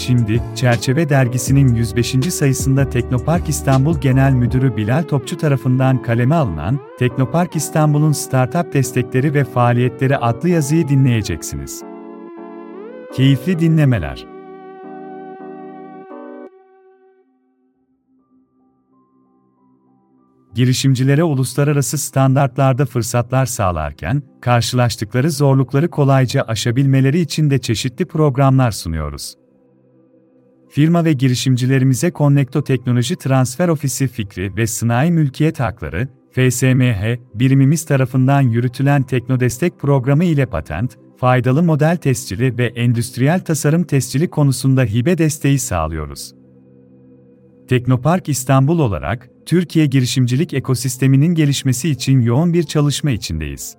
Şimdi, Çerçeve Dergisi'nin 105. sayısında Teknopark İstanbul Genel Müdürü Bilal Topçu tarafından kaleme alınan Teknopark İstanbul'un Startup Destekleri ve Faaliyetleri adlı yazıyı dinleyeceksiniz. Keyifli dinlemeler. girişimcilere uluslararası standartlarda fırsatlar sağlarken, karşılaştıkları zorlukları kolayca aşabilmeleri için de çeşitli programlar sunuyoruz. Firma ve girişimcilerimize Connecto Teknoloji Transfer Ofisi fikri ve sanayi mülkiyet hakları, FSMH, birimimiz tarafından yürütülen Teknodestek programı ile patent, faydalı model tescili ve endüstriyel tasarım tescili konusunda hibe desteği sağlıyoruz. Teknopark İstanbul olarak, Türkiye girişimcilik ekosisteminin gelişmesi için yoğun bir çalışma içindeyiz.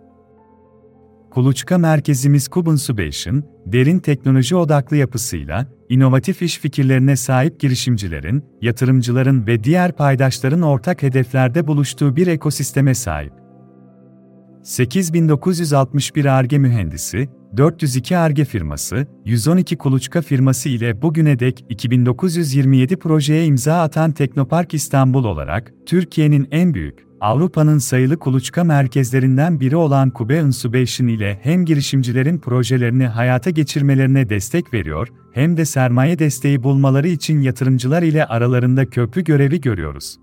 Kuluçka merkezimiz Kubensubation, derin teknoloji odaklı yapısıyla, inovatif iş fikirlerine sahip girişimcilerin, yatırımcıların ve diğer paydaşların ortak hedeflerde buluştuğu bir ekosisteme sahip. 8961 ARGE mühendisi, 402 ARGE firması, 112 kuluçka firması ile bugüne dek 2927 projeye imza atan Teknopark İstanbul olarak, Türkiye'nin en büyük, Avrupa'nın sayılı kuluçka merkezlerinden biri olan Kube Insubation ile hem girişimcilerin projelerini hayata geçirmelerine destek veriyor, hem de sermaye desteği bulmaları için yatırımcılar ile aralarında köprü görevi görüyoruz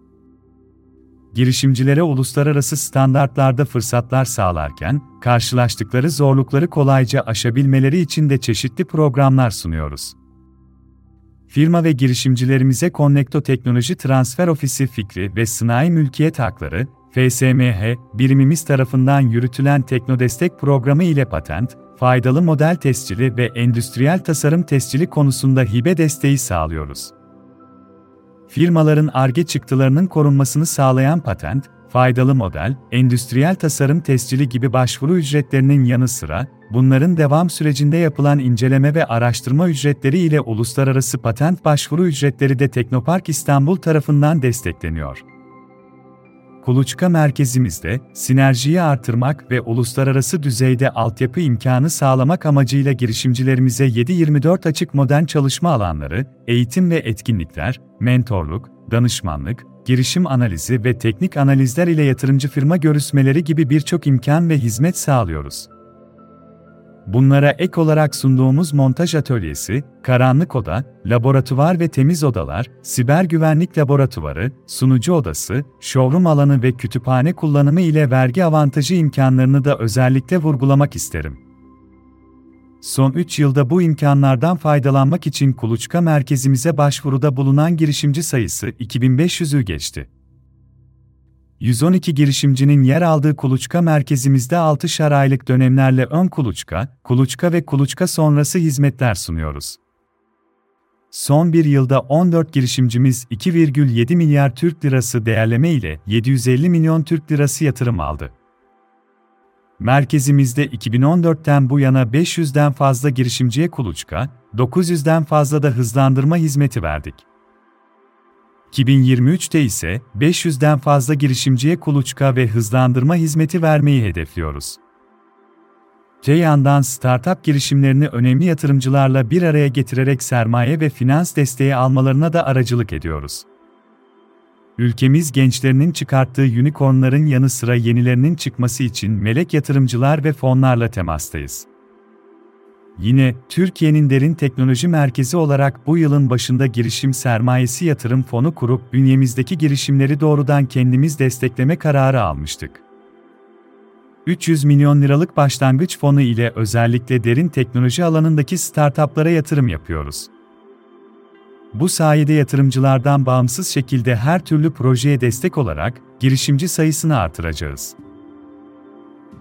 girişimcilere uluslararası standartlarda fırsatlar sağlarken, karşılaştıkları zorlukları kolayca aşabilmeleri için de çeşitli programlar sunuyoruz. Firma ve girişimcilerimize Connecto Teknoloji Transfer Ofisi fikri ve sanayi mülkiyet hakları, FSMH, birimimiz tarafından yürütülen Teknodestek programı ile patent, faydalı model tescili ve endüstriyel tasarım tescili konusunda hibe desteği sağlıyoruz. Firmaların ARGE çıktılarının korunmasını sağlayan patent, faydalı model, endüstriyel tasarım tescili gibi başvuru ücretlerinin yanı sıra, bunların devam sürecinde yapılan inceleme ve araştırma ücretleri ile uluslararası patent başvuru ücretleri de Teknopark İstanbul tarafından destekleniyor. Kuluçka merkezimizde, sinerjiyi artırmak ve uluslararası düzeyde altyapı imkanı sağlamak amacıyla girişimcilerimize 7-24 açık modern çalışma alanları, eğitim ve etkinlikler, mentorluk, danışmanlık, girişim analizi ve teknik analizler ile yatırımcı firma görüşmeleri gibi birçok imkan ve hizmet sağlıyoruz. Bunlara ek olarak sunduğumuz montaj atölyesi, karanlık oda, laboratuvar ve temiz odalar, siber güvenlik laboratuvarı, sunucu odası, showroom alanı ve kütüphane kullanımı ile vergi avantajı imkanlarını da özellikle vurgulamak isterim. Son 3 yılda bu imkanlardan faydalanmak için kuluçka merkezimize başvuruda bulunan girişimci sayısı 2500'ü geçti. 112 girişimcinin yer aldığı kuluçka merkezimizde 6'şar aylık dönemlerle ön kuluçka, kuluçka ve kuluçka sonrası hizmetler sunuyoruz. Son bir yılda 14 girişimcimiz 2,7 milyar Türk lirası değerleme ile 750 milyon Türk lirası yatırım aldı. Merkezimizde 2014'ten bu yana 500'den fazla girişimciye kuluçka, 900'den fazla da hızlandırma hizmeti verdik. 2023'te ise 500'den fazla girişimciye kuluçka ve hızlandırma hizmeti vermeyi hedefliyoruz. Te yandan startup girişimlerini önemli yatırımcılarla bir araya getirerek sermaye ve finans desteği almalarına da aracılık ediyoruz. Ülkemiz gençlerinin çıkarttığı unicornların yanı sıra yenilerinin çıkması için melek yatırımcılar ve fonlarla temastayız. Yine, Türkiye'nin derin teknoloji merkezi olarak bu yılın başında girişim sermayesi yatırım fonu kurup bünyemizdeki girişimleri doğrudan kendimiz destekleme kararı almıştık. 300 milyon liralık başlangıç fonu ile özellikle derin teknoloji alanındaki startuplara yatırım yapıyoruz. Bu sayede yatırımcılardan bağımsız şekilde her türlü projeye destek olarak girişimci sayısını artıracağız.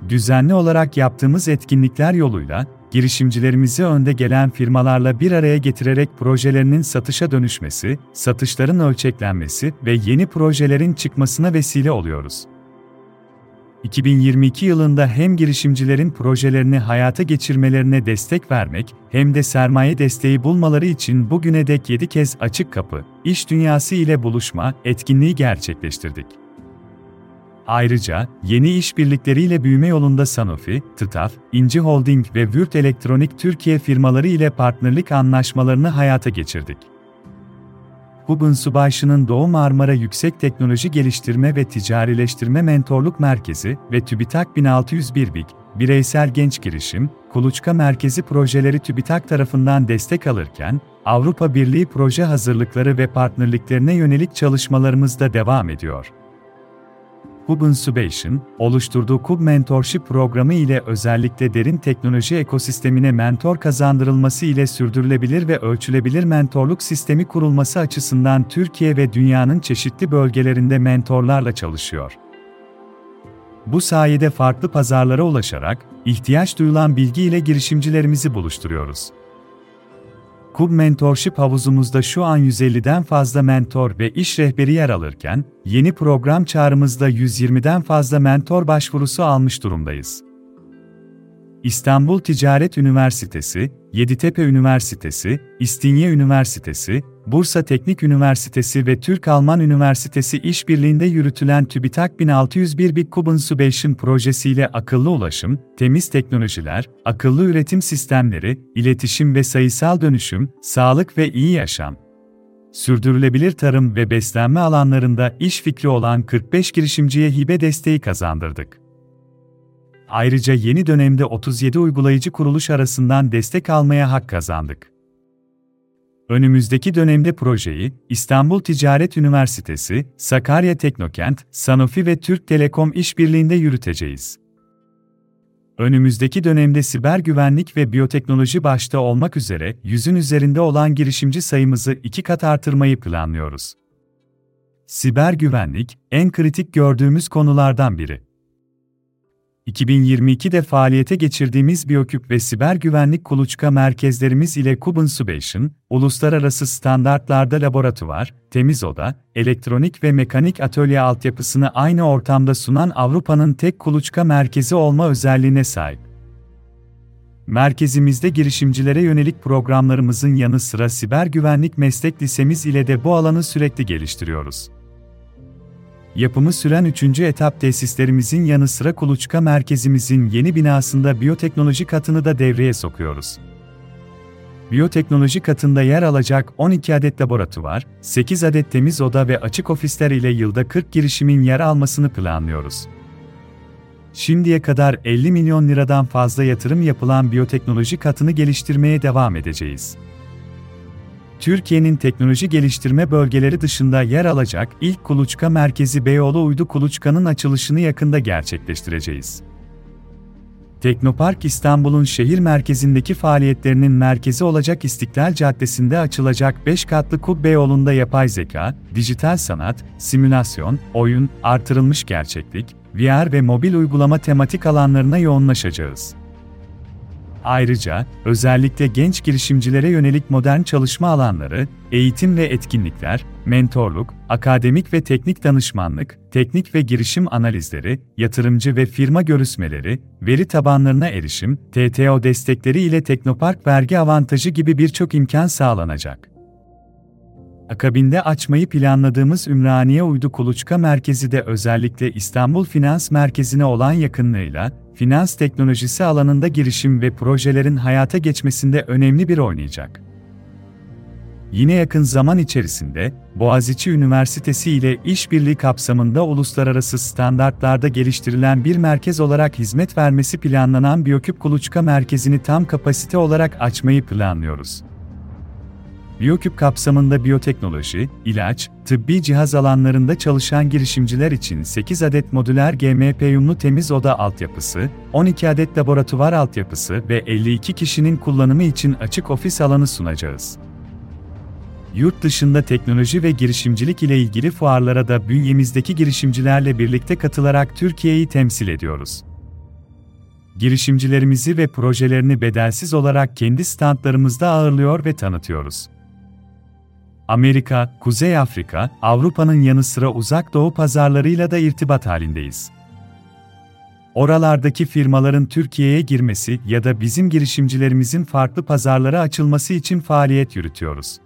Düzenli olarak yaptığımız etkinlikler yoluyla girişimcilerimizi önde gelen firmalarla bir araya getirerek projelerinin satışa dönüşmesi, satışların ölçeklenmesi ve yeni projelerin çıkmasına vesile oluyoruz. 2022 yılında hem girişimcilerin projelerini hayata geçirmelerine destek vermek hem de sermaye desteği bulmaları için bugüne dek 7 kez açık kapı, iş dünyası ile buluşma etkinliği gerçekleştirdik. Ayrıca, yeni işbirlikleriyle büyüme yolunda Sanofi, TÜTAF, İnci Holding ve Würth Elektronik Türkiye firmaları ile partnerlik anlaşmalarını hayata geçirdik. Hub'un Subayşı'nın Doğu Marmara Yüksek Teknoloji Geliştirme ve Ticarileştirme Mentorluk Merkezi ve TÜBİTAK 1601 BİK, bireysel genç girişim, kuluçka merkezi projeleri TÜBİTAK tarafından destek alırken, Avrupa Birliği proje hazırlıkları ve partnerliklerine yönelik çalışmalarımız da devam ediyor. Hub Incubation, oluşturduğu Kub Mentorship programı ile özellikle derin teknoloji ekosistemine mentor kazandırılması ile sürdürülebilir ve ölçülebilir mentorluk sistemi kurulması açısından Türkiye ve dünyanın çeşitli bölgelerinde mentorlarla çalışıyor. Bu sayede farklı pazarlara ulaşarak, ihtiyaç duyulan bilgi ile girişimcilerimizi buluşturuyoruz. Kub Mentorship havuzumuzda şu an 150'den fazla mentor ve iş rehberi yer alırken, yeni program çağrımızda 120'den fazla mentor başvurusu almış durumdayız. İstanbul Ticaret Üniversitesi, Yeditepe Üniversitesi, İstinye Üniversitesi, Bursa Teknik Üniversitesi ve Türk-Alman Üniversitesi işbirliğinde yürütülen TÜBİTAK 1601 Big Cubon Subation projesiyle akıllı ulaşım, temiz teknolojiler, akıllı üretim sistemleri, iletişim ve sayısal dönüşüm, sağlık ve iyi yaşam, sürdürülebilir tarım ve beslenme alanlarında iş fikri olan 45 girişimciye hibe desteği kazandırdık. Ayrıca yeni dönemde 37 uygulayıcı kuruluş arasından destek almaya hak kazandık. Önümüzdeki dönemde projeyi İstanbul Ticaret Üniversitesi, Sakarya Teknokent, Sanofi ve Türk Telekom işbirliğinde yürüteceğiz. Önümüzdeki dönemde siber güvenlik ve biyoteknoloji başta olmak üzere yüzün üzerinde olan girişimci sayımızı iki kat artırmayı planlıyoruz. Siber güvenlik, en kritik gördüğümüz konulardan biri. 2022'de faaliyete geçirdiğimiz Biyoküp ve siber güvenlik kuluçka merkezlerimiz ile Kubun Subation, uluslararası standartlarda laboratuvar, temiz oda, elektronik ve mekanik atölye altyapısını aynı ortamda sunan Avrupa'nın tek kuluçka merkezi olma özelliğine sahip. Merkezimizde girişimcilere yönelik programlarımızın yanı sıra siber güvenlik meslek lisemiz ile de bu alanı sürekli geliştiriyoruz yapımı süren 3. etap tesislerimizin yanı sıra kuluçka merkezimizin yeni binasında biyoteknoloji katını da devreye sokuyoruz. Biyoteknoloji katında yer alacak 12 adet laboratuvar, 8 adet temiz oda ve açık ofisler ile yılda 40 girişimin yer almasını planlıyoruz. Şimdiye kadar 50 milyon liradan fazla yatırım yapılan biyoteknoloji katını geliştirmeye devam edeceğiz. Türkiye'nin teknoloji geliştirme bölgeleri dışında yer alacak ilk kuluçka merkezi Beyoğlu Uydu Kuluçka'nın açılışını yakında gerçekleştireceğiz. Teknopark İstanbul'un şehir merkezindeki faaliyetlerinin merkezi olacak İstiklal Caddesi'nde açılacak 5 katlı kub Beyoğlu'nda yapay zeka, dijital sanat, simülasyon, oyun, artırılmış gerçeklik, VR ve mobil uygulama tematik alanlarına yoğunlaşacağız. Ayrıca, özellikle genç girişimcilere yönelik modern çalışma alanları, eğitim ve etkinlikler, mentorluk, akademik ve teknik danışmanlık, teknik ve girişim analizleri, yatırımcı ve firma görüşmeleri, veri tabanlarına erişim, TTO destekleri ile Teknopark vergi avantajı gibi birçok imkan sağlanacak. Akabinde açmayı planladığımız Ümraniye Uydu Kuluçka Merkezi de özellikle İstanbul Finans Merkezi'ne olan yakınlığıyla, finans teknolojisi alanında girişim ve projelerin hayata geçmesinde önemli bir oynayacak. Yine yakın zaman içerisinde, Boğaziçi Üniversitesi ile işbirliği kapsamında uluslararası standartlarda geliştirilen bir merkez olarak hizmet vermesi planlanan Biyoküp Kuluçka Merkezi'ni tam kapasite olarak açmayı planlıyoruz. Biyoküp kapsamında biyoteknoloji, ilaç, tıbbi cihaz alanlarında çalışan girişimciler için 8 adet modüler GMP yumlu temiz oda altyapısı, 12 adet laboratuvar altyapısı ve 52 kişinin kullanımı için açık ofis alanı sunacağız. Yurt dışında teknoloji ve girişimcilik ile ilgili fuarlara da bünyemizdeki girişimcilerle birlikte katılarak Türkiye'yi temsil ediyoruz girişimcilerimizi ve projelerini bedelsiz olarak kendi standlarımızda ağırlıyor ve tanıtıyoruz. Amerika, Kuzey Afrika, Avrupa'nın yanı sıra uzak doğu pazarlarıyla da irtibat halindeyiz. Oralardaki firmaların Türkiye'ye girmesi ya da bizim girişimcilerimizin farklı pazarlara açılması için faaliyet yürütüyoruz.